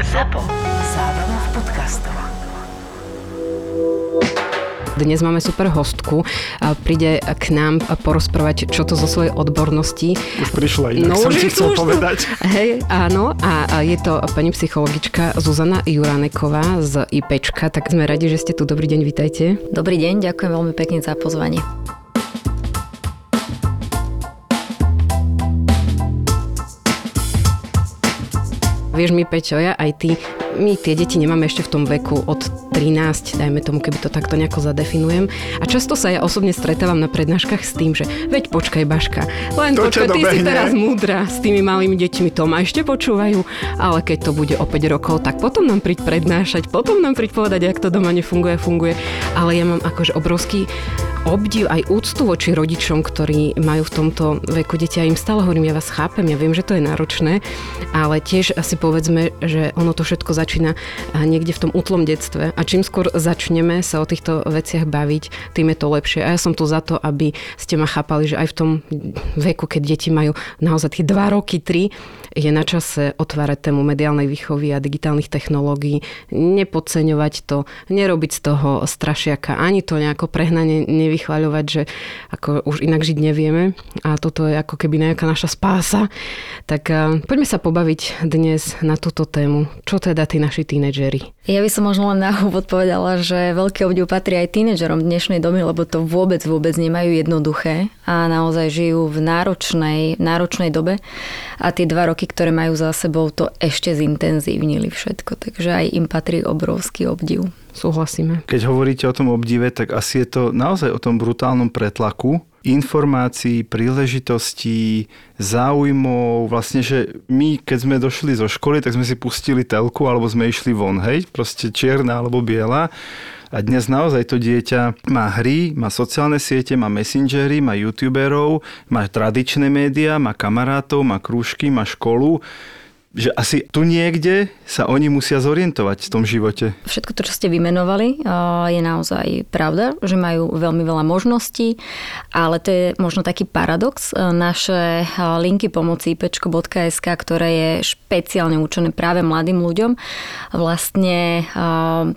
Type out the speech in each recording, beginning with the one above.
ZAPO. Zábrná v podcastov. Dnes máme super hostku. A príde k nám porozprávať, čo to zo svojej odbornosti. Už prišla, inak no, som ti chcel povedať. Hej, áno. A, je to pani psychologička Zuzana Juraneková z IPčka. Tak sme radi, že ste tu. Dobrý deň, vítajte. Dobrý deň, ďakujem veľmi pekne za pozvanie. Vieš mi, Peťo, ja aj ty, my tie deti nemáme ešte v tom veku od 13, dajme tomu, keby to takto nejako zadefinujem. A často sa ja osobne stretávam na prednáškach s tým, že veď počkaj Baška, len to, počkaj, ty si teraz múdra s tými malými deťmi, to ma ešte počúvajú, ale keď to bude o 5 rokov, tak potom nám príď prednášať, potom nám príď povedať, jak to doma nefunguje, funguje. Ale ja mám akože obrovský obdiv aj úctu voči rodičom, ktorí majú v tomto veku deti. Ja im stále hovorím, ja vás chápem, ja viem, že to je náročné, ale tiež asi povedzme, že ono to všetko začína niekde v tom útlom detstve. A čím skôr začneme sa o týchto veciach baviť, tým je to lepšie. A ja som tu za to, aby ste ma chápali, že aj v tom veku, keď deti majú naozaj tie 2 roky, 3, je na čase otvárať tému mediálnej výchovy a digitálnych technológií, nepodceňovať to, nerobiť z toho strašiaka, ani to nejako prehnane nevychváľovať, že ako už inak žiť nevieme a toto je ako keby nejaká naša spása. Tak poďme sa pobaviť dnes na túto tému. Čo teda tí naši tínedžeri? Ja by som možno len na úvod povedala, že veľký obdiv patrí aj tínedžerom dnešnej doby, lebo to vôbec, vôbec nemajú jednoduché a naozaj žijú v náročnej, náročnej dobe a tie dva roky, ktoré majú za sebou, to ešte zintenzívnili všetko, takže aj im patrí obrovský obdiv. Súhlasíme. Keď hovoríte o tom obdive, tak asi je to naozaj o tom brutálnom pretlaku informácií, príležitostí, záujmov. Vlastne, že my, keď sme došli zo školy, tak sme si pustili telku alebo sme išli von, hej? Proste čierna alebo biela. A dnes naozaj to dieťa má hry, má sociálne siete, má messengery, má youtuberov, má tradičné médiá, má kamarátov, má krúžky, má školu že asi tu niekde sa oni musia zorientovať v tom živote. Všetko to, čo ste vymenovali, je naozaj pravda, že majú veľmi veľa možností, ale to je možno taký paradox. Naše linky pomoci ipečko.sk, ktoré je špeciálne určené práve mladým ľuďom, vlastne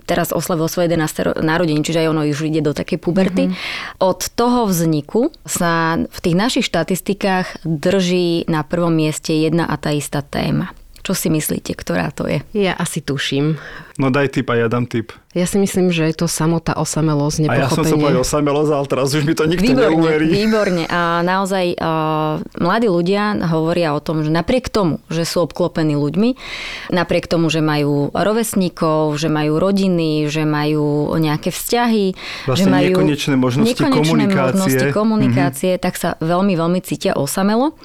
teraz oslavil svoje 11. narodení, čiže aj ono už ide do takej puberty. Mm-hmm. Od toho vzniku sa v tých našich štatistikách drží na prvom mieste jedna a tá istá téma. Čo si myslíte, ktorá to je? Ja asi tuším. No daj tip a ja dám tip. Ja si myslím, že je to samotá osamelosť, nepochopenie. A ja som sa povedal osamelosť, ale teraz už mi to nikto výborne, neuverí. Výborne. A naozaj uh, mladí ľudia hovoria o tom, že napriek tomu, že sú obklopení ľuďmi, napriek tomu, že majú rovesníkov, že majú rodiny, že majú nejaké vzťahy, vlastne že majú nekonečné možnosti nekonečné komunikácie, možnosti komunikácie mm-hmm. tak sa veľmi, veľmi cítia osamelo.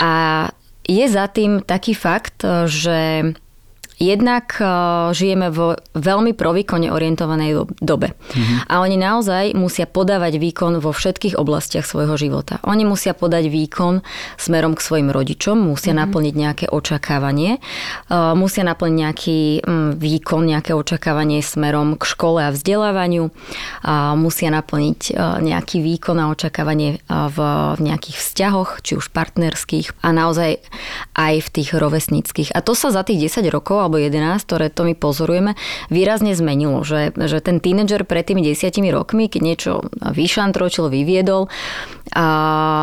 A je za tým taký fakt, že Jednak e, žijeme vo veľmi provýkone orientovanej dobe. Mm-hmm. A oni naozaj musia podávať výkon vo všetkých oblastiach svojho života. Oni musia podať výkon smerom k svojim rodičom, musia mm-hmm. naplniť nejaké očakávanie, e, musia naplniť nejaký mm, výkon, nejaké očakávanie smerom k škole a vzdelávaniu, musia naplniť e, nejaký výkon a očakávanie v nejakých vzťahoch, či už partnerských a naozaj aj v tých rovesníckých. A to sa za tých 10 rokov alebo 11, ktoré to my pozorujeme, výrazne zmenilo. Že, že ten tínedžer pred tými desiatimi rokmi, keď niečo vyšantročil, vyviedol, a,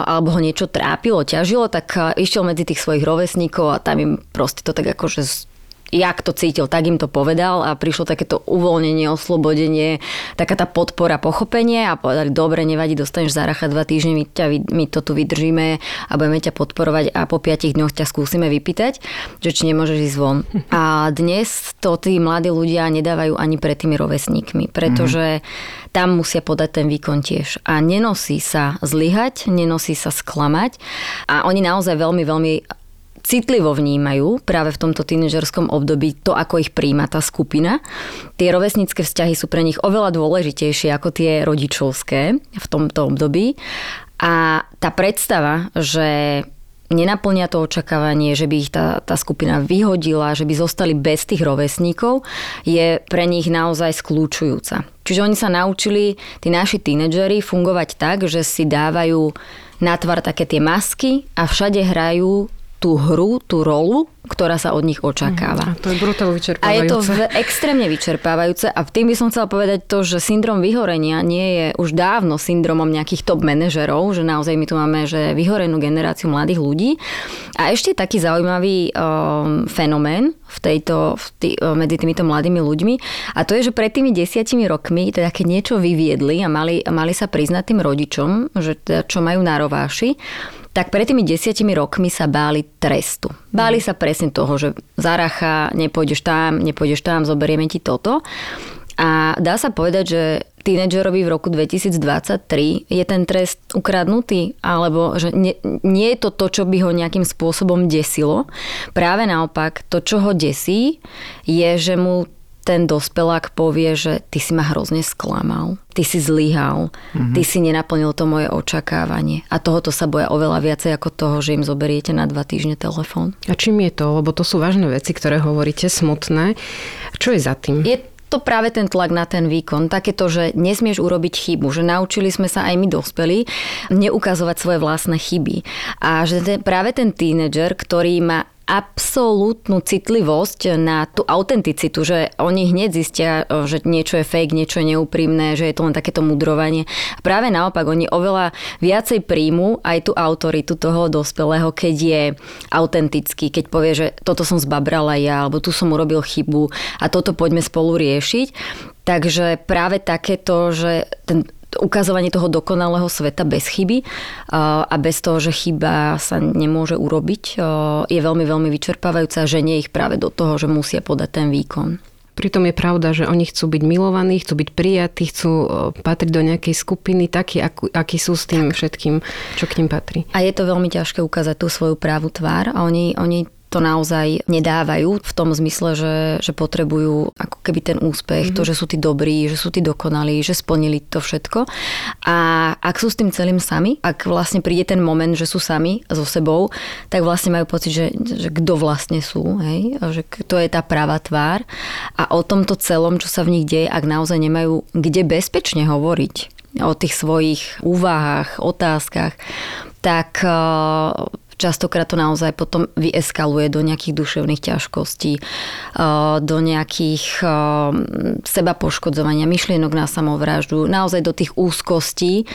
alebo ho niečo trápilo, ťažilo, tak išiel medzi tých svojich rovesníkov a tam im proste to tak akože jak to cítil, tak im to povedal a prišlo takéto uvoľnenie, oslobodenie, taká tá podpora, pochopenie a povedali, dobre, nevadí, dostaneš záracha dva týždne, my, ťa, my to tu vydržíme a budeme ťa podporovať a po piatich dňoch ťa skúsime vypýtať, že či nemôžeš ísť von. A dnes to tí mladí ľudia nedávajú ani pred tými rovesníkmi, pretože mm-hmm. tam musia podať ten výkon tiež. A nenosí sa zlyhať, nenosí sa sklamať a oni naozaj veľmi, veľmi citlivo vnímajú práve v tomto tínežerskom období to, ako ich príjma tá skupina. Tie rovesnícke vzťahy sú pre nich oveľa dôležitejšie ako tie rodičovské v tomto období. A tá predstava, že nenaplnia to očakávanie, že by ich tá, tá skupina vyhodila, že by zostali bez tých rovesníkov, je pre nich naozaj skľúčujúca. Čiže oni sa naučili, tí naši tínedžeri, fungovať tak, že si dávajú na tvar také tie masky a všade hrajú tú hru, tú rolu, ktorá sa od nich očakáva. A to je brutálne A vyčerpávajúce. je to v, extrémne vyčerpávajúce a tým by som chcela povedať to, že syndrom vyhorenia nie je už dávno syndromom nejakých top manažerov, že naozaj my tu máme že vyhorenú generáciu mladých ľudí. A ešte taký zaujímavý um, fenomén v tejto, v tý, medzi týmito mladými ľuďmi a to je, že pred tými desiatimi rokmi, teda keď niečo vyviedli a mali, mali sa priznať tým rodičom, že teda čo majú na rováši, tak pred tými desiatimi rokmi sa báli trestu. Báli sa presne toho, že zaracha, nepôjdeš tam, nepôjdeš tam, zoberieme ti toto. A dá sa povedať, že tínedžerovi v roku 2023 je ten trest ukradnutý, alebo že nie, nie je to to, čo by ho nejakým spôsobom desilo. Práve naopak, to, čo ho desí, je, že mu ten dospelák povie, že ty si ma hrozne sklamal, ty si zlyhal, mm-hmm. ty si nenaplnil to moje očakávanie. A tohoto sa boja oveľa viacej ako toho, že im zoberiete na dva týždne telefón. A čím je to? Lebo to sú vážne veci, ktoré hovoríte, smutné. Čo je za tým? Je to práve ten tlak na ten výkon. Takéto, že nesmieš urobiť chybu. Že naučili sme sa aj my dospelí neukazovať svoje vlastné chyby. A že ten, práve ten tínedžer, ktorý má absolútnu citlivosť na tú autenticitu, že oni hneď zistia, že niečo je fake, niečo je neúprimné, že je to len takéto mudrovanie. Práve naopak, oni oveľa viacej príjmu aj tú autoritu toho dospelého, keď je autentický, keď povie, že toto som zbabrala ja, alebo tu som urobil chybu a toto poďme spolu riešiť. Takže práve takéto, že ten ukazovanie toho dokonalého sveta bez chyby a bez toho, že chyba sa nemôže urobiť, je veľmi, veľmi vyčerpávajúce a ženie ich práve do toho, že musia podať ten výkon. Pritom je pravda, že oni chcú byť milovaní, chcú byť prijatí, chcú patriť do nejakej skupiny, takí, akí sú s tým všetkým, čo k ním patrí. A je to veľmi ťažké ukázať tú svoju právu tvár a oni, oni to naozaj nedávajú v tom zmysle, že, že potrebujú ako keby ten úspech, mm-hmm. to, že sú tí dobrí, že sú tí dokonalí, že splnili to všetko. A ak sú s tým celým sami, ak vlastne príde ten moment, že sú sami so sebou, tak vlastne majú pocit, že, že kto vlastne sú, hej? Že to je tá práva tvár. A o tomto celom, čo sa v nich deje, ak naozaj nemajú kde bezpečne hovoriť o tých svojich úvahách, otázkach, tak častokrát to naozaj potom vyeskaluje do nejakých duševných ťažkostí, do nejakých seba poškodzovania, myšlienok na samovraždu, naozaj do tých úzkostí,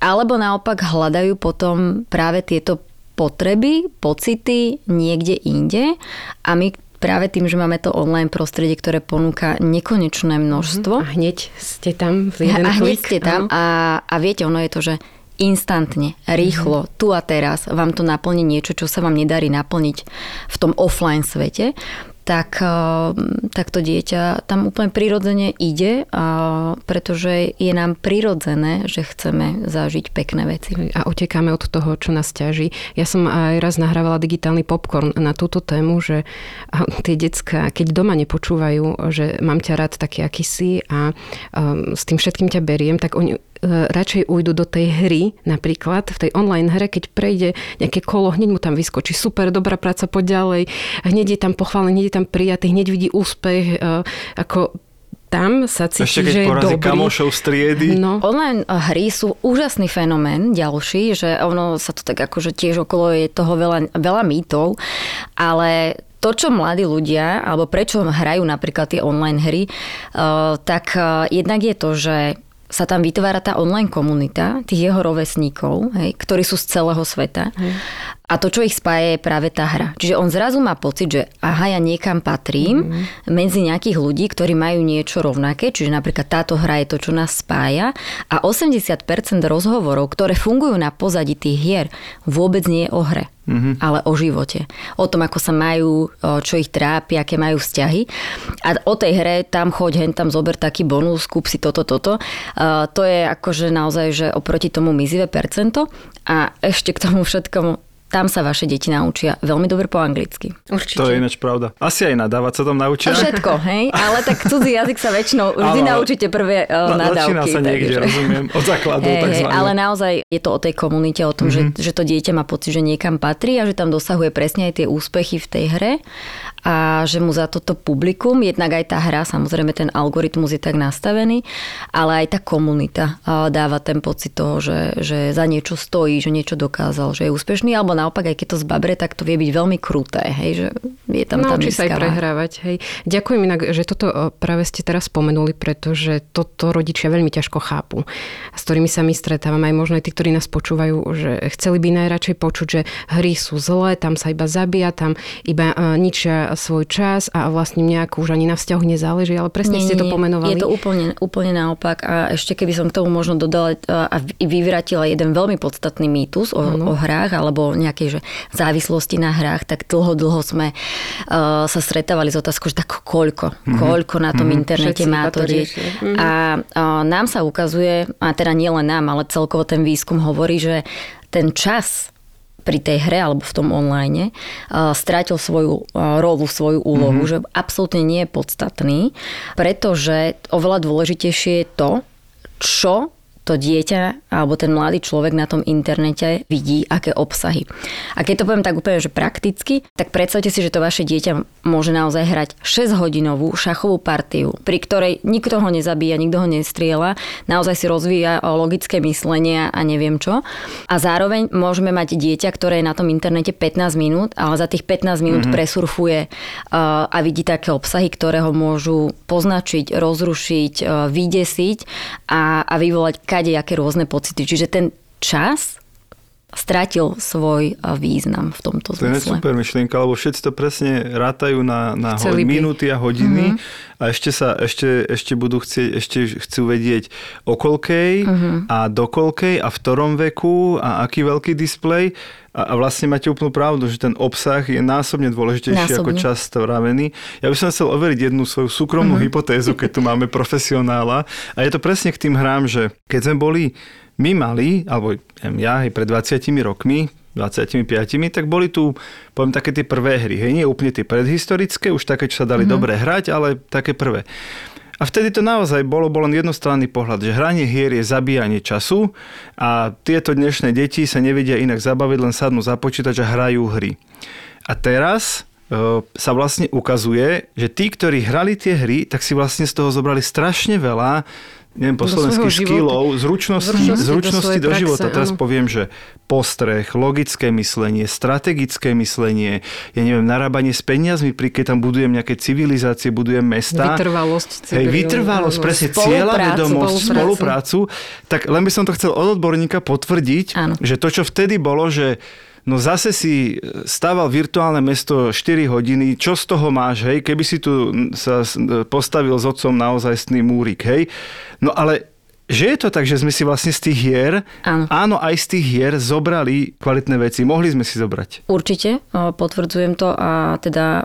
alebo naopak hľadajú potom práve tieto potreby, pocity niekde inde. A my práve tým, že máme to online prostredie, ktoré ponúka nekonečné množstvo. A hneď ste tam v jeden A hneď ste tam a, a viete, ono je to, že instantne, rýchlo, tu a teraz vám to naplní niečo, čo sa vám nedarí naplniť v tom offline svete, tak, eh, tak to dieťa tam úplne prirodzene ide, pretože je nám prirodzené, že chceme zažiť pekné veci. A utekáme od toho, čo nás ťaží. Ja som aj raz nahrávala digitálny popcorn na túto tému, že tie decka, keď doma nepočúvajú, že mám ťa rád taký, aký si a um, s tým všetkým ťa beriem, tak oni radšej ujdu do tej hry, napríklad v tej online hre, keď prejde nejaké kolo, hneď mu tam vyskočí super, dobrá práca, poď ďalej, hneď je tam pochválený, hneď je tam prijatý, hneď vidí úspech, e, ako tam sa cíti, Ešte keď že je dobrý. kamošov z triedy. No. Online hry sú úžasný fenomén ďalší, že ono sa to tak akože tiež okolo je toho veľa, veľa mýtov, ale to, čo mladí ľudia, alebo prečo hrajú napríklad tie online hry, tak jednak je to, že sa tam vytvára tá online komunita tých jeho rovesníkov, hej, ktorí sú z celého sveta. Hej. A to, čo ich spája, je práve tá hra. Čiže on zrazu má pocit, že aha, ja niekam patrím mm-hmm. medzi nejakých ľudí, ktorí majú niečo rovnaké, čiže napríklad táto hra je to, čo nás spája a 80% rozhovorov, ktoré fungujú na pozadí tých hier, vôbec nie je o hre. Mm-hmm. ale o živote. O tom, ako sa majú, čo ich trápi, aké majú vzťahy. A o tej hre tam choď, hen tam zober taký bonus, kúp si toto, toto. To je akože naozaj, že oproti tomu mizivé percento. A ešte k tomu všetkomu tam sa vaše deti naučia veľmi dobre po anglicky. Určite. To je ináč pravda. Asi aj nadávať sa tam naučia. Všetko, hej? Ale tak cudzí jazyk sa väčšinou vždy ale, naučíte prvé uh, nadávky. Začína sa niekde, takže. rozumiem, od základu hey, takzvané. Ale naozaj je to o tej komunite, o tom, mm-hmm. že, že to dieťa má pocit, že niekam patrí a že tam dosahuje presne aj tie úspechy v tej hre a že mu za toto publikum, jednak aj tá hra, samozrejme ten algoritmus je tak nastavený, ale aj tá komunita dáva ten pocit toho, že, že za niečo stojí, že niečo dokázal, že je úspešný, alebo naopak, aj keď to zbabre, tak to vie byť veľmi kruté, hej, že je tam Naučí sa aj prehrávať. Hej. Ďakujem inak, že toto o, práve ste teraz spomenuli, pretože toto rodičia veľmi ťažko chápu. S ktorými sa my stretávame, aj možno aj tí, ktorí nás počúvajú, že chceli by najradšej počuť, že hry sú zlé, tam sa iba zabíja, tam iba uh, ničia svoj čas a vlastne nejakú už ani na vzťahu nezáleží, ale presne ste to pomenovali. Je to úplne, úplne naopak. A ešte keby som k tomu možno dodala a a vyvratila jeden veľmi podstatný mýtus o, o hrách alebo nejakej že závislosti na hrách, tak dlho, dlho sme uh, sa stretávali s otázkou, že tak koľko, mm-hmm. koľko na tom mm-hmm. internete Všetci má to to dieť. riešia. Mhm. A uh, nám sa ukazuje, a teda nie len nám, ale celkovo ten výskum hovorí, že ten čas pri tej hre alebo v tom online uh, strátil svoju uh, rolu, svoju úlohu, mm-hmm. že absolútne nie je podstatný, pretože oveľa dôležitejšie je to, čo to dieťa alebo ten mladý človek na tom internete vidí, aké obsahy. A keď to poviem tak úplne, že prakticky, tak predstavte si, že to vaše dieťa môže naozaj hrať 6-hodinovú šachovú partiu, pri ktorej nikto ho nezabíja, nikto ho nestriela, naozaj si rozvíja logické myslenie a neviem čo. A zároveň môžeme mať dieťa, ktoré je na tom internete 15 minút, ale za tých 15 minút mm-hmm. presurfuje uh, a vidí také obsahy, ktoré ho môžu poznačiť, rozrušiť, uh, vydesiť a, a vyvolať kadejaké rôzne pocity. Čiže ten čas stratil svoj a, význam v tomto To je zmysle. super myšlienka, lebo všetci to presne rátajú na, na ho- minúty a hodiny mm-hmm. a ešte sa ešte, ešte budú chcieť, ešte chcú vedieť o koľkej mm-hmm. a do koľkej a v ktorom veku a aký veľký displej. A, a vlastne máte úplnú pravdu, že ten obsah je násobne dôležitejší Násobne. ako čas stravený. Ja by som chcel overiť jednu svoju súkromnú mm-hmm. hypotézu, keď tu máme profesionála. A je to presne k tým hrám, že keď sme boli my mali, alebo ja aj pred 20 rokmi, 25, tak boli tu, poviem, také tie prvé hry. Hej, nie úplne tie predhistorické, už také, čo sa dali mm-hmm. dobre hrať, ale také prvé. A vtedy to naozaj bolo, bol len jednostranný pohľad, že hranie hier je zabíjanie času a tieto dnešné deti sa nevedia inak zabaviť, len sadnú za počítač a hrajú hry. A teraz e, sa vlastne ukazuje, že tí, ktorí hrali tie hry, tak si vlastne z toho zobrali strašne veľa neviem po Do slovensky skillov, zručnosti, Zručnosti do zručnosti do, praxe, života. Teraz áno. poviem, že postreh, logické myslenie, strategické myslenie, ja neviem, narábanie s peniazmi, pri keď tam budujem nejaké civilizácie, budujem mesta. Vytrvalosť. Hej, vytrvalosť, presne cieľavedomosť, spoluprácu. spoluprácu. Tak len by som to chcel od odborníka potvrdiť, Áno. že to, čo vtedy bolo, že No zase si stával virtuálne mesto 4 hodiny, čo z toho máš, hej, keby si tu sa s- postavil s otcom naozajstný múrik, hej. No ale že je to tak, že sme si vlastne z tých hier, Áno. áno, aj z tých hier zobrali kvalitné veci. Mohli sme si zobrať. Určite, potvrdzujem to a teda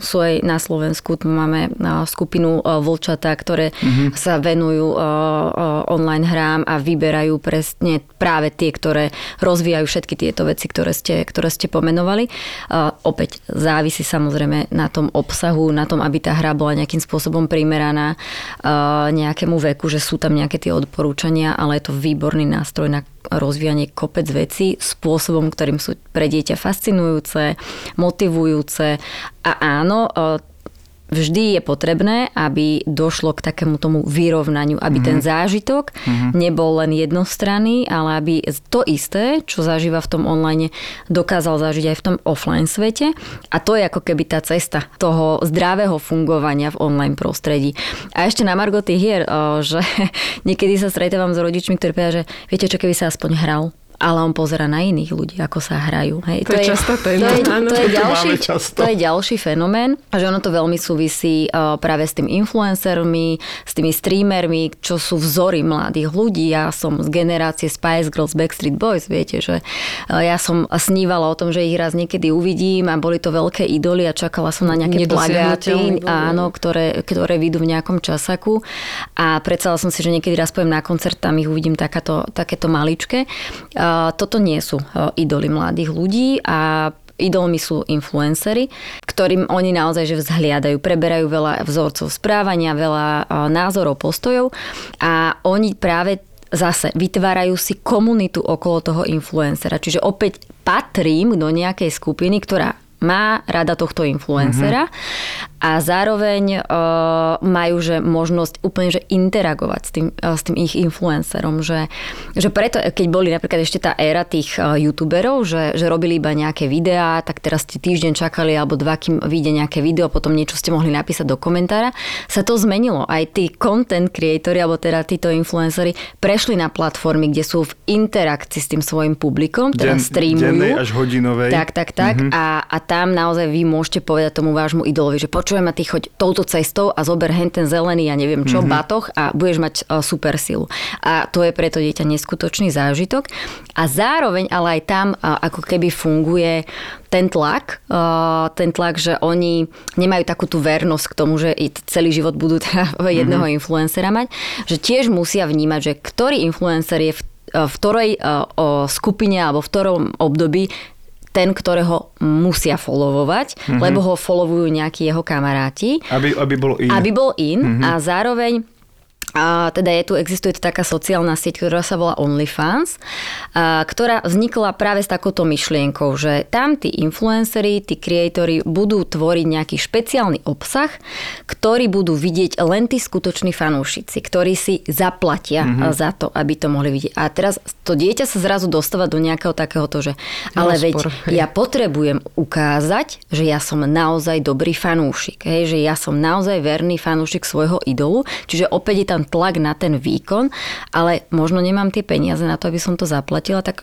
sú aj na Slovensku, máme skupinu o, Vlčata, ktoré mm-hmm. sa venujú online hrám a vyberajú presne práve tie, ktoré rozvíjajú všetky tieto veci, ktoré ste, ktoré ste pomenovali. Opäť závisí samozrejme na tom obsahu, na tom, aby tá hra bola nejakým spôsobom primeraná nejakému veku, že sú tam nejaké tie odporúčania, ale je to výborný nástroj na rozvíjanie kopec vecí spôsobom, ktorým sú pre dieťa fascinujúce, motivujúce. A áno, e, vždy je potrebné, aby došlo k takému tomu vyrovnaniu, aby mm-hmm. ten zážitok mm-hmm. nebol len jednostranný, ale aby to isté, čo zažíva v tom online, dokázal zažiť aj v tom offline svete. A to je ako keby tá cesta toho zdravého fungovania v online prostredí. A ešte na Margo hier, o, že niekedy sa stretávam s rodičmi, ktorí povedia, že viete čo, keby sa aspoň hral ale on pozera na iných ľudí, ako sa hrajú. Hej, To je častá téma, To je, to je, To ďalší, to je ďalší fenomén, že ono to veľmi súvisí uh, práve s tým influencermi, s tými streamermi, čo sú vzory mladých ľudí. Ja som z generácie Spice Girls, Backstreet Boys, viete, že uh, ja som snívala o tom, že ich raz niekedy uvidím a boli to veľké idoly a čakala som na nejaké plagáty, áno, ktoré, ktoré vyjdú v nejakom časaku a predstavila som si, že niekedy raz poviem na koncert, tam ich uvidím takáto, takéto maličké. Uh, toto nie sú uh, idoly mladých ľudí a idolmi sú influencery, ktorým oni naozaj že vzhliadajú, preberajú veľa vzorcov správania, veľa uh, názorov, postojov a oni práve zase vytvárajú si komunitu okolo toho influencera. Čiže opäť patrím do nejakej skupiny, ktorá má rada tohto influencera a zároveň uh, majú že možnosť úplne že interagovať s tým, uh, s tým ich influencerom, že, že preto, keď boli napríklad ešte tá éra tých uh, youtuberov, že, že robili iba nejaké videá, tak teraz ste týždeň čakali alebo dva, kým vyjde nejaké video, potom niečo ste mohli napísať do komentára, sa to zmenilo. Aj tí content creatori, alebo teda títo influencery prešli na platformy, kde sú v interakcii s tým svojim publikom, teda Den- streamujú. dennej až hodinovej. Tak, tak, tak. Mm-hmm. A, a tam naozaj vy môžete povedať tomu vášmu idolovi, že počujem a ty choď touto cestou a zober hen ten zelený, ja neviem čo, mm-hmm. batoh a budeš mať uh, super silu. A to je preto dieťa neskutočný zážitok. A zároveň ale aj tam uh, ako keby funguje ten tlak, uh, ten tlak, že oni nemajú takú tú vernosť k tomu, že celý život budú teda jedného mm-hmm. influencera mať, že tiež musia vnímať, že ktorý influencer je v, v ktorej skupine alebo v ktorom období ten, ktorého musia followovať, mm-hmm. lebo ho followujú nejakí jeho kamaráti. Aby, aby bol in. Aby bol in mm-hmm. a zároveň a teda je tu, existuje tu taká sociálna sieť, ktorá sa volá OnlyFans, a, ktorá vznikla práve s takouto myšlienkou, že tam tí influenceri, tí creatori budú tvoriť nejaký špeciálny obsah, ktorý budú vidieť len tí skutoční fanúšici, ktorí si zaplatia mm-hmm. za to, aby to mohli vidieť. A teraz to dieťa sa zrazu dostáva do nejakého takéhoto, že ale Rozpor, veď hej. ja potrebujem ukázať, že ja som naozaj dobrý fanúšik, hej, že ja som naozaj verný fanúšik svojho idolu, čiže opäť je tam tam tlak na ten výkon, ale možno nemám tie peniaze na to, aby som to zaplatila, tak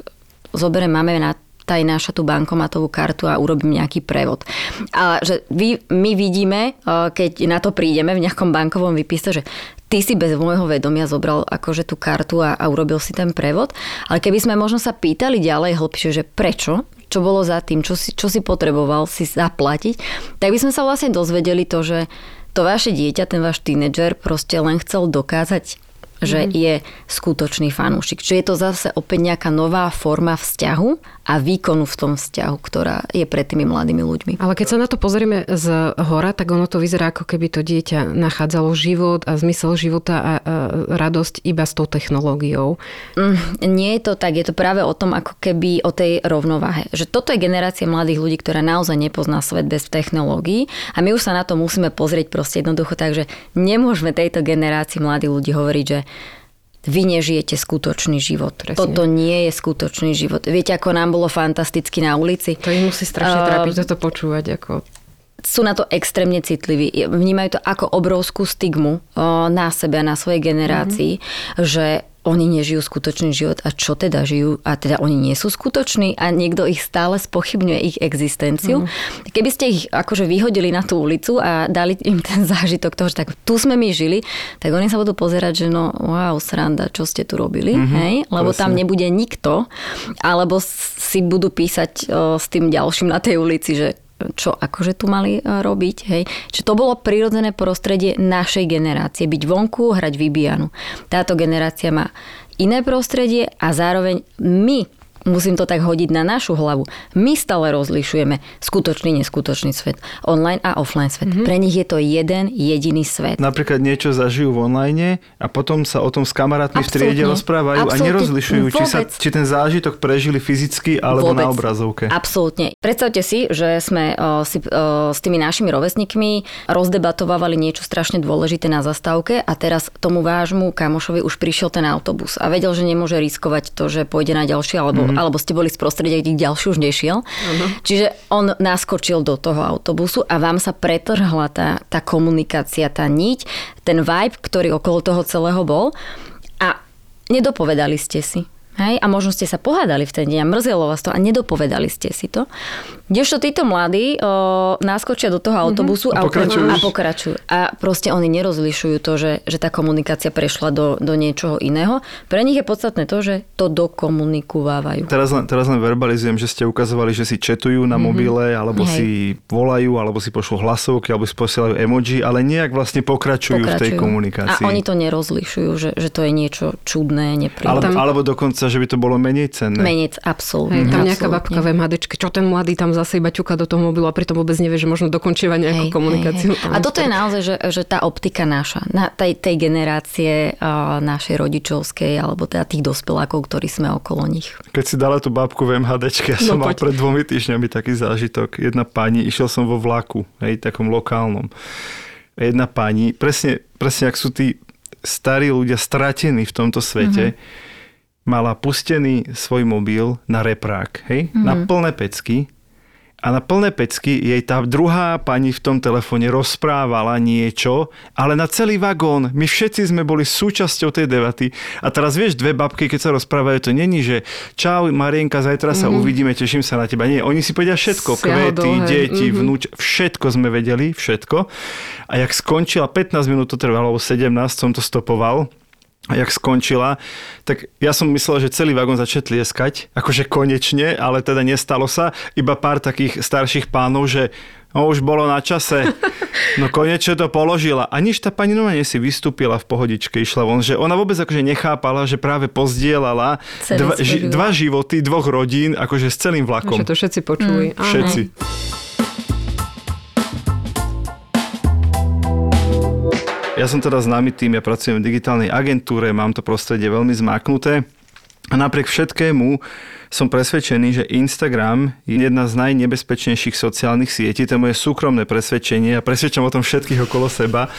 zoberiem, máme na taj naša tú bankomatovú kartu a urobím nejaký prevod. A že vy, my vidíme, keď na to prídeme v nejakom bankovom výpise, že ty si bez môjho vedomia zobral akože tú kartu a, a urobil si ten prevod, ale keby sme možno sa pýtali ďalej hlbšie, že prečo, čo bolo za tým, čo si, čo si potreboval si zaplatiť, tak by sme sa vlastne dozvedeli to, že to vaše dieťa, ten váš tínedžer proste len chcel dokázať že mm. je skutočný fanúšik. Čiže je to zase opäť nejaká nová forma vzťahu a výkonu v tom vzťahu, ktorá je pred tými mladými ľuďmi. Ale keď sa na to pozrieme z hora, tak ono to vyzerá, ako keby to dieťa nachádzalo život a zmysel života a, a radosť iba s tou technológiou. Mm, nie je to tak, je to práve o tom, ako keby o tej rovnováhe. Že toto je generácia mladých ľudí, ktorá naozaj nepozná svet bez technológií a my už sa na to musíme pozrieť proste jednoducho tak, že nemôžeme tejto generácii mladých ľudí hovoriť, že vy nežijete skutočný život. Presne. Toto nie je skutočný život. Viete, ako nám bolo fantasticky na ulici? To ich musí strašne uh, trápiť toto počúvať. Ako sú na to extrémne citliví. Vnímajú to ako obrovskú stigmu na sebe a na svojej generácii, mm-hmm. že oni nežijú skutočný život a čo teda žijú a teda oni nie sú skutoční a niekto ich stále spochybňuje ich existenciu. Mm. Keby ste ich akože vyhodili na tú ulicu a dali im ten zážitok toho, že tak tu sme my žili, tak oni sa budú pozerať, že no wow, sranda, čo ste tu robili, mm-hmm, hej? Lebo presne. tam nebude nikto, alebo si budú písať o, s tým ďalším na tej ulici, že čo akože tu mali e, robiť. Hej. Čiže to bolo prirodzené prostredie našej generácie. Byť vonku, hrať vybíjanu. Táto generácia má iné prostredie a zároveň my musím to tak hodiť na našu hlavu. My stále rozlišujeme skutočný, neskutočný svet. Online a offline svet. Mm-hmm. Pre nich je to jeden jediný svet. Napríklad niečo zažijú v online a potom sa o tom s kamarátmi Absolutne. v triede rozprávajú Absolutne. a nerozlišujú, či, sa, či ten zážitok prežili fyzicky alebo Vôbec. na obrazovke. Absolútne. Predstavte si, že sme o, si, o, s tými našimi rovesníkmi rozdebatovali niečo strašne dôležité na zastávke a teraz tomu vášmu kamošovi už prišiel ten autobus a vedel, že nemôže riskovať to, že pôjde na ďalší alebo mm-hmm alebo ste boli z prostredia, kde ďalší už nešiel. Uh-huh. Čiže on naskočil do toho autobusu a vám sa pretrhla tá, tá komunikácia, tá niť, ten vibe, ktorý okolo toho celého bol a nedopovedali ste si. Hej? A možno ste sa pohádali v ten deň a mrzelo vás to a nedopovedali ste si to. Kdežto títo mladí o, naskočia do toho autobusu mm-hmm. a, a, pokračujú. a pokračujú. A proste oni nerozlišujú to, že, že tá komunikácia prešla do, do niečoho iného. Pre nich je podstatné to, že to dokomunikovávajú. Teraz len, teraz len verbalizujem, že ste ukazovali, že si četujú na mm-hmm. mobile, alebo Hej. si volajú, alebo si pošlú hlasovky, alebo si posielajú emoji, ale nejak vlastne pokračujú, pokračujú. v tej komunikácii. A oni to nerozlišujú, že, že to je niečo čudné, nepríjemné. Alebo, alebo dokonca sa, že by to bolo menej cenné. Menej, absolútne. Hej, tam nejaká absolútne. babka v MHDčke, čo ten mladý tam zase iba ťuka do toho mobilu a pritom vôbec nevie, že možno dokončieva nejakú Hej, komunikáciu. hej, hej. A toto je naozaj, že, že tá optika naša, na tej, tej generácie uh, našej rodičovskej, alebo teda tých dospelákov, ktorí sme okolo nich. Keď si dala tú babku v MHDčke, ja som No, mal poď. pred dvomi týždňami taký zážitok. Jedna pani, išiel som vo vlaku, hej, takom lokálnom. Jedna pani, presne, presne ak sú tí starí ľudia stratení v tomto svete, mm-hmm. Mala pustený svoj mobil na reprák, hej, mm-hmm. na plné pecky. A na plné pecky jej tá druhá pani v tom telefóne rozprávala niečo, ale na celý vagón. My všetci sme boli súčasťou tej debaty. A teraz vieš, dve babky, keď sa rozprávajú, to není, že čau Marienka, zajtra sa mm-hmm. uvidíme, teším sa na teba. Nie, oni si povedia všetko. Siaho Kvety, dlhé. deti, Mhm. vnúč, všetko sme vedeli, všetko. A jak skončila, 15 minút to trvalo, alebo 17 som to stopoval, a jak skončila, tak ja som myslel, že celý vagón začne tlieskať, akože konečne, ale teda nestalo sa. Iba pár takých starších pánov, že no už bolo na čase, no konečne to položila. A nič tá pani normálne si vystúpila v pohodičke, išla von, že ona vôbec akože nechápala, že práve pozdielala dva, ži, dva životy dvoch rodín, akože s celým vlakom. Že to všetci počuli. Mm. Všetci. Ja som teda známy tým, ja pracujem v digitálnej agentúre, mám to prostredie veľmi zmáknuté. A napriek všetkému som presvedčený, že Instagram je jedna z najnebezpečnejších sociálnych sietí. To je moje súkromné presvedčenie a presvedčam o tom všetkých okolo seba.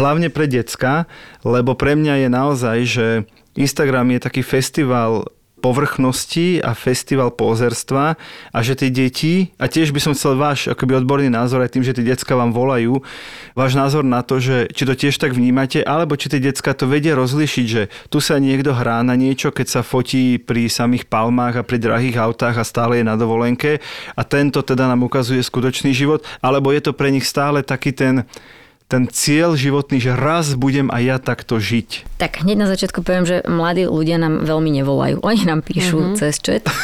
Hlavne pre decka, lebo pre mňa je naozaj, že Instagram je taký festival povrchnosti a festival pózerstva a že tie deti, a tiež by som chcel váš akoby odborný názor aj tým, že tie decka vám volajú, váš názor na to, že či to tiež tak vnímate, alebo či tie decka to vedia rozlišiť, že tu sa niekto hrá na niečo, keď sa fotí pri samých palmách a pri drahých autách a stále je na dovolenke a tento teda nám ukazuje skutočný život, alebo je to pre nich stále taký ten ten cieľ životný, že raz budem aj ja takto žiť. Tak hneď na začiatku poviem, že mladí ľudia nám veľmi nevolajú. Oni nám píšu mm-hmm. cez chat.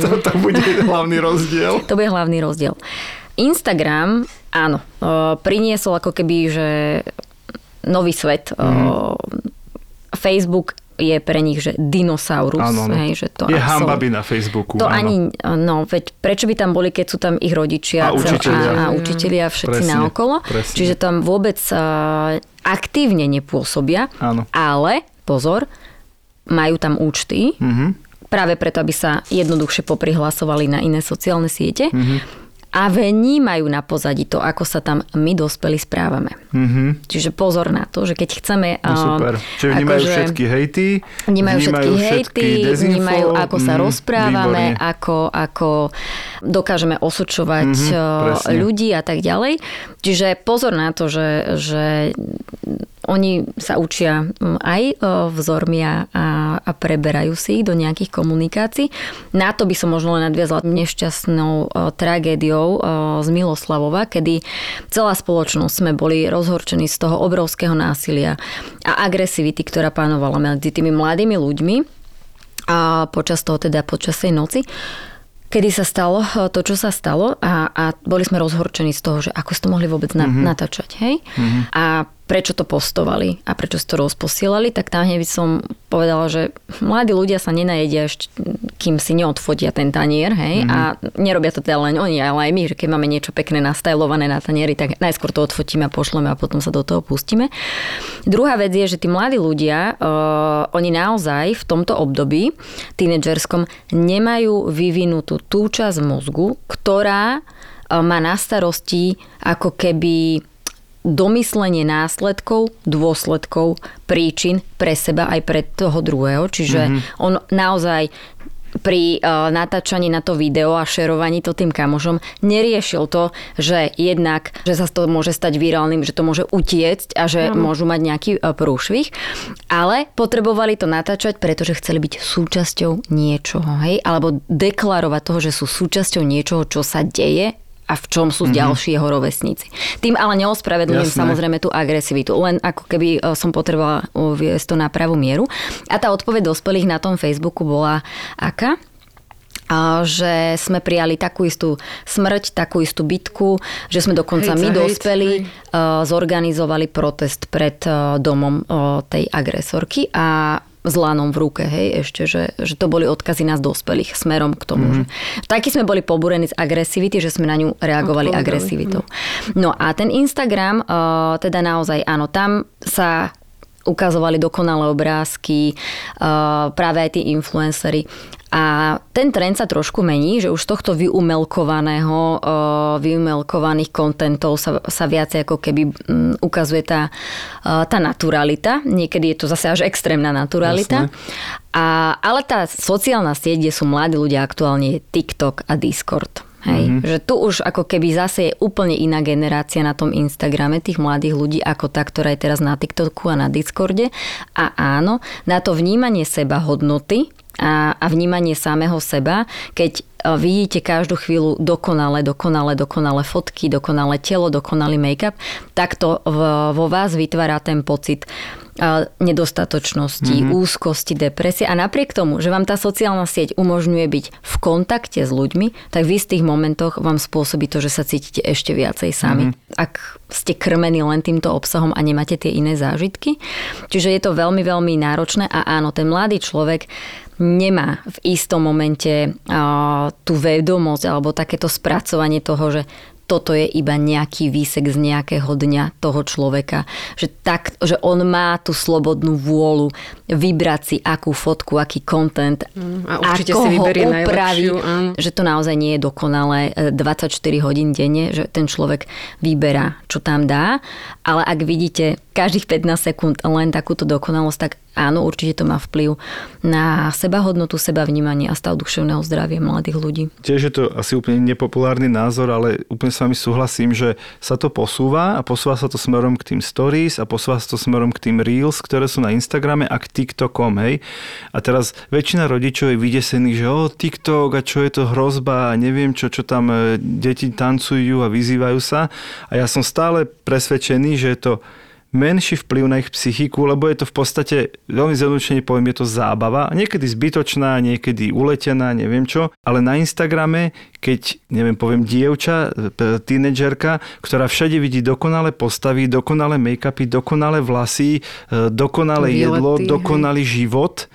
To, to bude hlavný rozdiel. to bude hlavný rozdiel. Instagram, áno, priniesol ako keby, že nový svet. Mhm. Mm-hmm. Facebook je pre nich, že dinosaurus. Áno, áno. Hej, že to je absolút- hambaby na Facebooku. To áno. ani, no, veď prečo by tam boli, keď sú tam ich rodičia A učitelia. a, a učitelia všetci Presne, naokolo. presne. Čiže tam vôbec uh, aktívne nepôsobia, Áno. ale pozor, majú tam účty, Mhm. práve preto, aby sa jednoduchšie poprihlasovali na iné sociálne siete Mhm. A vnímajú na pozadí to, ako sa tam my dospelí správame. Mhm. Čiže pozor na to, že keď chceme... No super. Čiže vnímajú akože- všetky hejty, Vnímajú všetky hejty, dezinfo, vnímajú, ako sa mhm, rozprávame, výborne. ako, ako dokážeme osočovať presne. ľudí a tak ďalej. Čiže pozor na to, že, že oni sa učia mm, aj eh, vzormi a, a- a preberajú si ich do nejakých komunikácií. Na to by som možno len nadviazala nešťastnou eh, tragédiou eh, z Miloslavova, kedy celá spoločnosť sme boli rozhorčení z toho obrovského násilia a agresivity, ktorá panovala medzi tými mladými ľuďmi a počas toho teda počas tej noci kedy sa stalo eh, to, čo sa stalo a, a boli sme rozhorčení z toho, že ako ste mohli vôbec na, mm-hmm. natáčať, hej? Mm-hmm. A prečo to postovali a prečo si to rozposielali, tak tam hneď by som povedala, že mladí ľudia sa nenajedia ešte, kým si neodfotia ten tanier, hej? Mm-hmm. A nerobia to teda len oni, ale aj my, že keď máme niečo pekné nastajlované na tanieri, tak najskôr to odfotíme a pošleme a potom sa do toho pustíme. Druhá vec je, že tí mladí ľudia, uh, oni naozaj v tomto období tínedžerskom nemajú vyvinutú tú časť mozgu, ktorá uh, má na starosti ako keby domyslenie následkov, dôsledkov, príčin pre seba aj pre toho druhého. Čiže mm-hmm. on naozaj pri uh, natáčaní na to video a šerovaní to tým kamošom neriešil to, že jednak, že sa to môže stať virálnym, že to môže utiecť a že mm. môžu mať nejaký uh, prúšvih, ale potrebovali to natáčať, pretože chceli byť súčasťou niečoho, hej, alebo deklarovať toho, že sú súčasťou niečoho, čo sa deje a v čom sú mm-hmm. ďalší jeho rovesníci. Tým ale neospravedlňujem Jasné. samozrejme tú agresivitu, len ako keby e, som potrebovala uviesť to na pravú mieru. A tá odpoveď dospelých na tom Facebooku bola aká? A že sme prijali takú istú smrť, takú istú bitku, že sme dokonca Hejt my dospeli hej. uh, zorganizovali protest pred uh, domom tej agresorky a s lanom v ruke, hej, ešte, že, že to boli odkazy nás dospelých smerom k tomu. Mm-hmm. Že, taký sme boli pobúrení z agresivity, že sme na ňu reagovali Odpovedali. agresivitou. No a ten Instagram, uh, teda naozaj, áno, tam sa ukazovali dokonalé obrázky, uh, práve aj tí influencery. A ten trend sa trošku mení, že už z tohto vyumelkovaného, uh, vyumelkovaných kontentov sa, sa viacej ako keby um, ukazuje tá, uh, tá naturalita. Niekedy je to zase až extrémna naturalita. A, ale tá sociálna sieť, kde sú mladí ľudia aktuálne, je TikTok a Discord. Hej, mm-hmm. že tu už ako keby zase je úplne iná generácia na tom Instagrame tých mladých ľudí ako tá, ktorá je teraz na TikToku a na Discorde. A áno, na to vnímanie seba hodnoty a, a vnímanie samého seba, keď e, vidíte každú chvíľu dokonale, dokonale, dokonale fotky, dokonale telo, dokonalý make-up, tak to v, vo vás vytvára ten pocit e, nedostatočnosti, mm-hmm. úzkosti, depresie a napriek tomu, že vám tá sociálna sieť umožňuje byť v kontakte s ľuďmi, tak v istých momentoch vám spôsobí to, že sa cítite ešte viacej sami. Mm-hmm. Ak ste krmení len týmto obsahom a nemáte tie iné zážitky. Čiže je to veľmi, veľmi náročné a áno, ten mladý človek nemá v istom momente uh, tú vedomosť alebo takéto spracovanie toho, že toto je iba nejaký výsek z nejakého dňa toho človeka. Že, tak, že on má tú slobodnú vôľu vybrať si akú fotku, aký content a určite ako si vyberie upraví, najlepšiu, že to naozaj nie je dokonalé e, 24 hodín denne, že ten človek vyberá, čo tam dá. Ale ak vidíte každých 15 sekúnd len takúto dokonalosť, tak áno, určite to má vplyv na sebahodnotu, sebavnímanie a stav duševného zdravia mladých ľudí. Tiež je to asi úplne nepopulárny názor, ale úplne s vami súhlasím, že sa to posúva a posúva sa to smerom k tým stories a posúva sa to smerom k tým reels, ktoré sú na Instagrame a k TikTokom, hej. A teraz väčšina rodičov je vydesených, že o TikTok a čo je to hrozba a neviem čo, čo tam e, deti tancujú a vyzývajú sa. A ja som stále presvedčený, že je to menší vplyv na ich psychiku, lebo je to v podstate, veľmi zjednodušene poviem, je to zábava, niekedy zbytočná, niekedy uletená, neviem čo, ale na Instagrame, keď, neviem, poviem, dievča, p- tínedžerka, ktorá všade vidí dokonalé postavy, dokonalé make-upy, dokonalé vlasy, e, dokonalé Výlety, jedlo, hej. dokonalý život,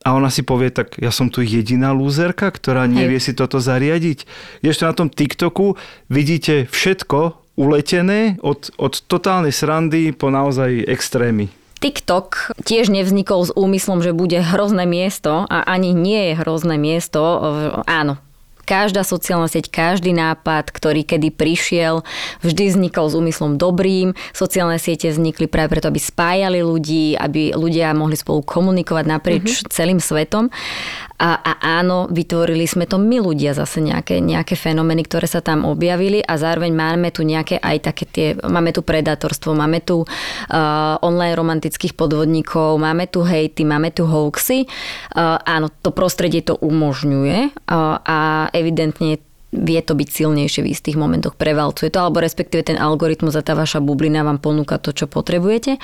a ona si povie, tak ja som tu jediná lúzerka, ktorá nevie si toto zariadiť. Ešte na tom TikToku vidíte všetko uletené od, od totálnej srandy po naozaj extrémy. TikTok tiež nevznikol s úmyslom, že bude hrozné miesto a ani nie je hrozné miesto. Áno, každá sociálna sieť, každý nápad, ktorý kedy prišiel, vždy vznikol s úmyslom dobrým. Sociálne siete vznikli práve preto, aby spájali ľudí, aby ľudia mohli spolu komunikovať naprieč mm-hmm. celým svetom. A, a áno, vytvorili sme to my ľudia zase nejaké, nejaké fenomény, ktoré sa tam objavili a zároveň máme tu nejaké aj také tie, máme tu predátorstvo, máme tu uh, online romantických podvodníkov, máme tu hejty, máme tu hoaxy. Uh, áno, to prostredie to umožňuje uh, a evidentne vie to byť silnejšie v istých momentoch, prevalcuje to, alebo respektíve ten algoritmus a tá vaša bublina vám ponúka to, čo potrebujete.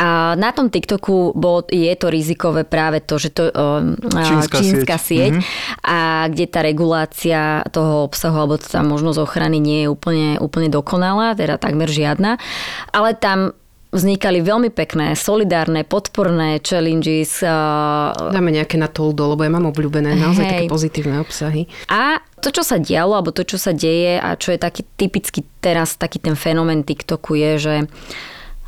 A na tom TikToku bol, je to rizikové práve to, že to um, Čínska čínska sieť. sieť, a kde tá regulácia toho obsahu alebo tá možnosť ochrany nie je úplne, úplne dokonalá, teda takmer žiadna. Ale tam vznikali veľmi pekné, solidárne, podporné challenges. Dáme nejaké na toldo, lebo ja mám obľúbené naozaj Hej. také pozitívne obsahy. A to, čo sa dialo, alebo to, čo sa deje a čo je taký typický teraz, taký ten fenomén TikToku je, že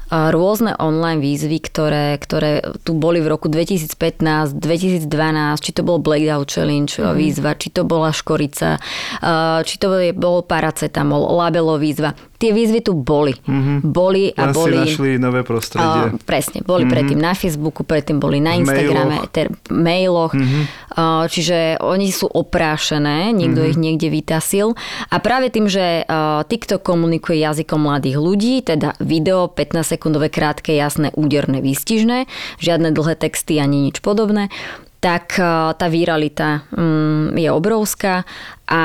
rôzne online výzvy, ktoré, ktoré tu boli v roku 2015, 2012, či to bol Blackout Challenge mm. výzva, či to bola Škorica, či to bol paracetamol, labelo výzva. Tie výzvy tu boli. Mm-hmm. Boli a Len boli... si našli nové prostredie. Uh, presne, boli mm-hmm. predtým na Facebooku, predtým boli na Instagrame, mailoch. ter, mailoch. Mm-hmm. Uh, čiže oni sú oprášené, niekto mm-hmm. ich niekde vytasil. A práve tým, že uh, TikTok komunikuje jazykom mladých ľudí, teda video 15-sekundové, krátke, jasné, úderné, výstižné, žiadne dlhé texty ani nič podobné, tak uh, tá viralita um, je obrovská a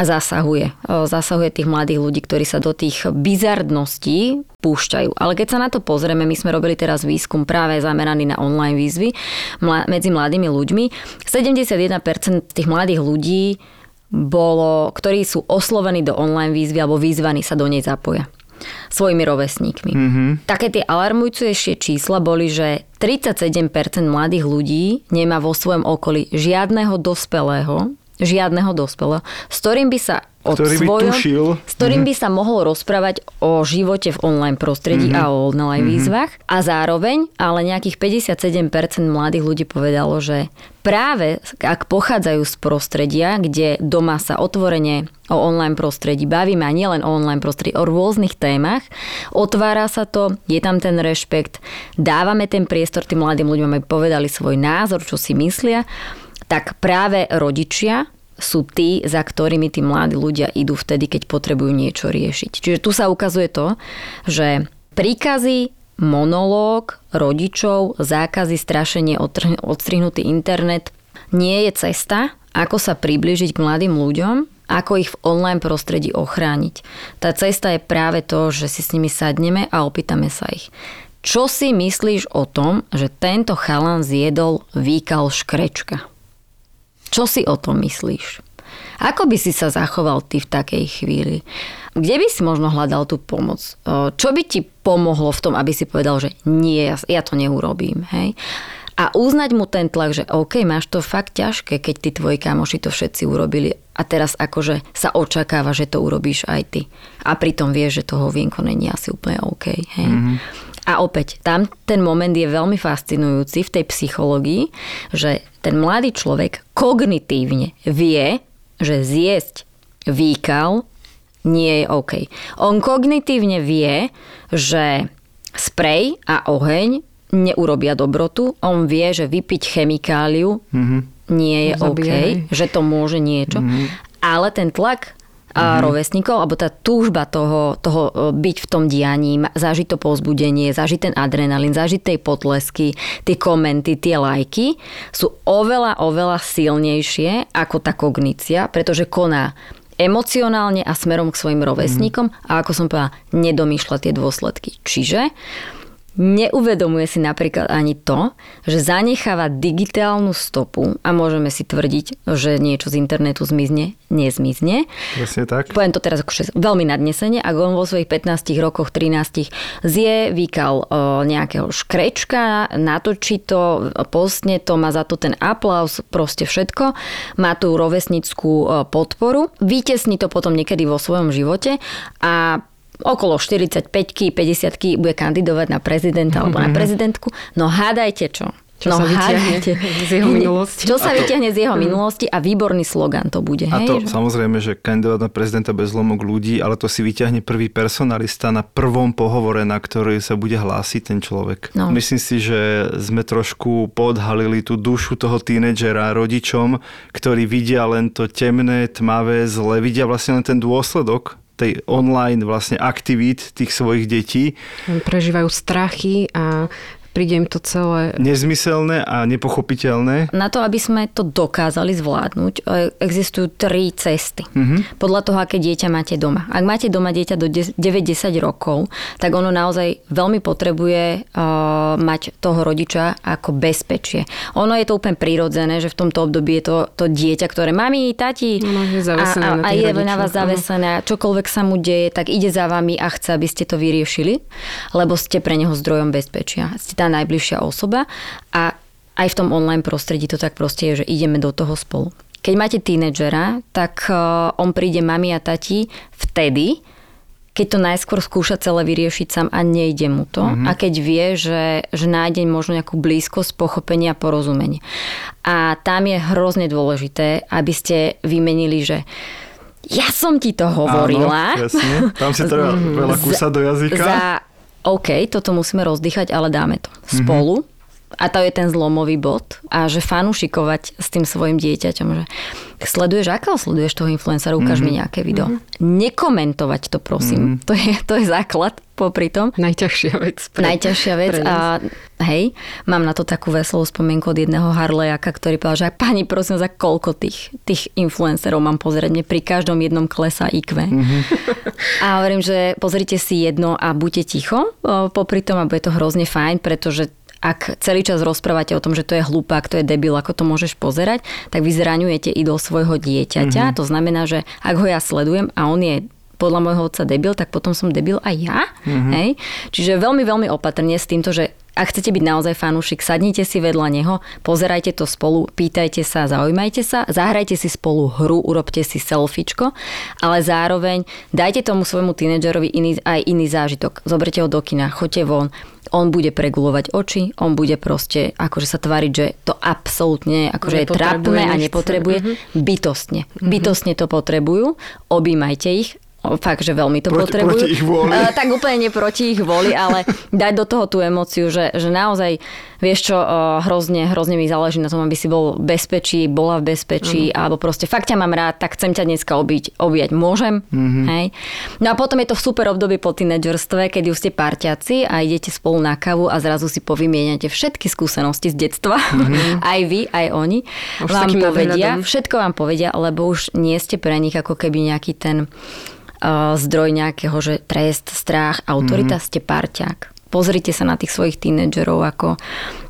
zasahuje. Zasahuje tých mladých ľudí, ktorí sa do tých bizardností púšťajú. Ale keď sa na to pozrieme, my sme robili teraz výskum práve zameraný na online výzvy medzi mladými ľuďmi. 71% tých mladých ľudí bolo, ktorí sú oslovení do online výzvy alebo vyzvaní sa do nej zapoja. svojimi rovesníkmi. Mhm. Také tie alarmujúcejšie čísla boli, že 37% mladých ľudí nemá vo svojom okolí žiadneho dospelého, žiadneho dospelého, s ktorým by sa o Ktorý by svojom, tušil. s ktorým by sa mohol rozprávať o živote v online prostredí a o online výzvach. A zároveň, ale nejakých 57% mladých ľudí povedalo, že práve ak pochádzajú z prostredia, kde doma sa otvorene o online prostredí bavíme a nielen o online prostredí, o rôznych témach, otvára sa to, je tam ten rešpekt, dávame ten priestor tým mladým ľuďom, aby povedali svoj názor, čo si myslia, tak práve rodičia sú tí, za ktorými tí mladí ľudia idú vtedy, keď potrebujú niečo riešiť. Čiže tu sa ukazuje to, že príkazy, monológ rodičov, zákazy, strašenie, odstrihnutý internet nie je cesta, ako sa približiť k mladým ľuďom, ako ich v online prostredí ochrániť. Tá cesta je práve to, že si s nimi sadneme a opýtame sa ich. Čo si myslíš o tom, že tento chalan zjedol výkal škrečka? Čo si o tom myslíš? Ako by si sa zachoval ty v takej chvíli? Kde by si možno hľadal tú pomoc? Čo by ti pomohlo v tom, aby si povedal, že nie, ja, to neurobím, hej? A uznať mu ten tlak, že OK, máš to fakt ťažké, keď tí tvoji kamoši to všetci urobili a teraz akože sa očakáva, že to urobíš aj ty. A pritom vieš, že toho vienko není asi úplne OK. Hej? Mm-hmm. A opäť, tam ten moment je veľmi fascinujúci v tej psychológii, že ten mladý človek kognitívne vie, že zjesť výkal nie je OK. On kognitívne vie, že sprej a oheň neurobia dobrotu. On vie, že vypiť chemikáliu mm-hmm. nie je OK, Zabíjaj. že to môže niečo. Mm-hmm. Ale ten tlak a rovesníkov, alebo tá túžba toho, toho e, byť v tom dianí, zažiť to povzbudenie, zažiť ten adrenalín, zažiť tej potlesky, tie komenty, tie lajky, sú oveľa, oveľa silnejšie ako tá kognícia, pretože koná emocionálne a smerom k svojim rovesníkom a ako som povedala, nedomýšľa tie dôsledky. Čiže neuvedomuje si napríklad ani to, že zanecháva digitálnu stopu a môžeme si tvrdiť, že niečo z internetu zmizne, nezmizne. Presne tak. Poviem to teraz akože veľmi nadnesene, ak on vo svojich 15 rokoch, 13 zje, vykal o, nejakého škrečka, natočí to, postne to, má za to ten aplaus, proste všetko, má tú rovesnickú o, podporu, vytesní to potom niekedy vo svojom živote a okolo 45-ky, 50-ky bude kandidovať na prezidenta alebo na prezidentku. No hádajte čo? Čo no sa vytiahne z jeho minulosti. Čo sa vyťahne z jeho minulosti a výborný slogan to bude. A hej? to že- samozrejme, že kandidát na prezidenta bez zlomok ľudí, ale to si vyťahne prvý personalista na prvom pohovore, na ktorý sa bude hlásiť ten človek. No. Myslím si, že sme trošku podhalili tú dušu toho tínedžera rodičom, ktorí vidia len to temné, tmavé, zle, vidia vlastne len ten dôsledok tej online vlastne aktivít tých svojich detí, Prežívajú strachy a príde im to celé nezmyselné a nepochopiteľné. Na to, aby sme to dokázali zvládnuť, e, existujú tri cesty. Mm-hmm. Podľa toho, aké dieťa máte doma. Ak máte doma dieťa do 9-10 rokov, tak ono naozaj veľmi potrebuje uh, mať toho rodiča ako bezpečie. Ono je to úplne prirodzené, že v tomto období je to, to dieťa, ktoré mami, tati Ono je a, a, na a je na rodičov, vás áno. zavesené čokoľvek sa mu deje, tak ide za vami a chce, aby ste to vyriešili, lebo ste pre neho zdrojom bezpečia. Ste tá najbližšia osoba a aj v tom online prostredí to tak proste je, že ideme do toho spolu. Keď máte tínedžera, tak uh, on príde mami a tati vtedy, keď to najskôr skúša celé vyriešiť sám a nejde mu to. Mm-hmm. A keď vie, že, že nájde možno nejakú blízkosť, pochopenie a porozumenie. A tam je hrozne dôležité, aby ste vymenili, že ja som ti to hovorila. Áno, jasne. Tam si treba veľa kúsa do jazyka. Za, OK, toto musíme rozdýchať, ale dáme to Mhm. spolu. A to je ten zlomový bod. A že fanúšikovať s tým svojim dieťaťom, že sleduješ, ako sleduješ toho influencera, ukáž Mhm. mi nejaké video. Nekomentovať to, prosím. To, je, to je základ popri tom. najťažšia vec. pre- Najťažšia vec a hej, mám na to takú veselú spomienku od jedného Harlejaka, ktorý povedal, že pani prosím, za koľko tých, tých influencerov mám pozrieť, mne pri každom jednom klesa IQ. Mm-hmm. A hovorím, že pozrite si jedno a buďte ticho popri tom a bude to hrozne fajn, pretože ak celý čas rozprávate o tom, že to je hlupák, to je debil, ako to môžeš pozerať, tak vy zraňujete idol svojho dieťaťa. Mm-hmm. To znamená, že ak ho ja sledujem a on je podľa môjho otca debil, tak potom som debil aj ja. Mm-hmm. Hej? Čiže veľmi, veľmi opatrne s týmto, že ak chcete byť naozaj fanúšik, sadnite si vedľa neho, pozerajte to spolu, pýtajte sa, zaujímajte sa, zahrajte si spolu hru, urobte si selfiečko, ale zároveň dajte tomu svojmu tínedžerovi iný, aj iný zážitok. Zoberte ho do kina, choďte von, on bude pregulovať oči, on bude proste akože sa tváriť, že to absolútne akože je trápne a nepotrebuje. Mm-hmm. Bytostne. Mm-hmm. Bytostne to potrebujú. Obímajte ich, fakt, že veľmi to Proti- potrebujú. proti ich vôli. Uh, tak úplne nie proti ich voli, ale dať do toho tú emóciu, že, že naozaj, vieš čo, uh, hrozne, hrozne mi záleží na tom, aby si bol v bezpečí, bola v bezpečí, mm. alebo proste fakt ťa mám rád, tak chcem ťa dneska obiť, objať môžem. Mm-hmm. Hej? No a potom je to super obdobie po tínedžerstve, keď už ste parťaci a idete spolu na kavu a zrazu si povymieňate všetky skúsenosti z detstva. Mm-hmm. aj vy, aj oni. Už vám povedia, všetko vám povedia, lebo už nie ste pre nich ako keby nejaký ten zdroj nejakého, že trest, strach, autorita, mm-hmm. ste parťák. Pozrite sa na tých svojich tínedžerov ako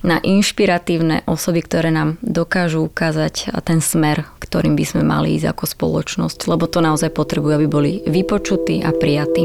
na inšpiratívne osoby, ktoré nám dokážu ukázať ten smer, ktorým by sme mali ísť ako spoločnosť, lebo to naozaj potrebujú, aby boli vypočutí a prijatí.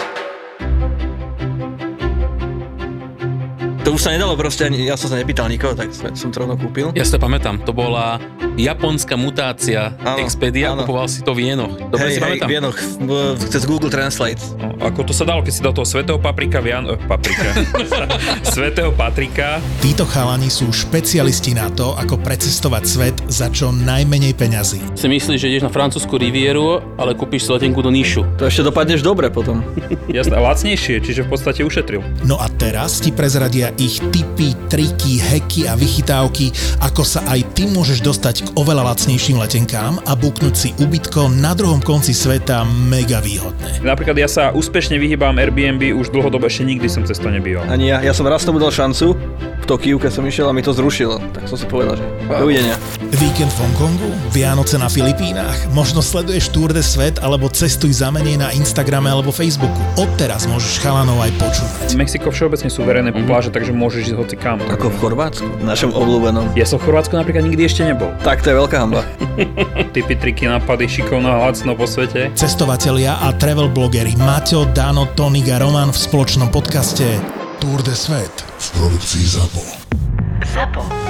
To už sa nedalo proste, ani, ja som sa nepýtal nikoho, tak som, som to rovno kúpil. Ja si to pamätám, to bola japonská mutácia Áno, Expedia, áno. kupoval si to v jenoch. Dobre hej, si hej, pamätám. V- cez Google Translate. No, ako to sa dalo, keď si dal toho svetého paprika, Vian... eh, paprika. svetého Patrika. Títo chalani sú špecialisti na to, ako precestovať svet za čo najmenej peňazí. Si myslíš, že ideš na francúzsku rivieru, ale kúpiš si letenku do Níšu. To ešte dopadneš dobre potom. Jasné, a lacnejšie, čiže v podstate ušetril. No a teraz ti prezradia ich tipy, triky, heky a vychytávky, ako sa aj ty môžeš dostať k oveľa lacnejším letenkám a buknúť si ubytko na druhom konci sveta mega výhodné. Napríklad ja sa úspešne vyhýbam Airbnb, už dlhodobo ešte nikdy som cez to nebýval. Ani ja, ja som raz tomu dal šancu, v Tokiu, keď som išiel a mi to zrušilo. Tak som si povedal, že dovidenia. Víkend v Hongkongu, Vianoce na Filipínach, možno sleduješ Tour de Svet alebo cestuj za menej na Instagrame alebo Facebooku. Odteraz môžeš chalanov aj počúvať. Mexiko všeobecne sú verejné Mhm. pláže, takže môžeš ísť hoci kam. Ako v Chorvátsku, našom obľúbenom. Ja som v Chorvátsku napríklad nikdy ešte nebol. Tak to je veľká hamba. Typy, triky, nápady, šikovno a lacno po svete. Cestovatelia a travel blogery Maťo, Dano, Tonik a Roman v spoločnom podcaste Tour de Svet v produkcii ZAPO. ZAPO.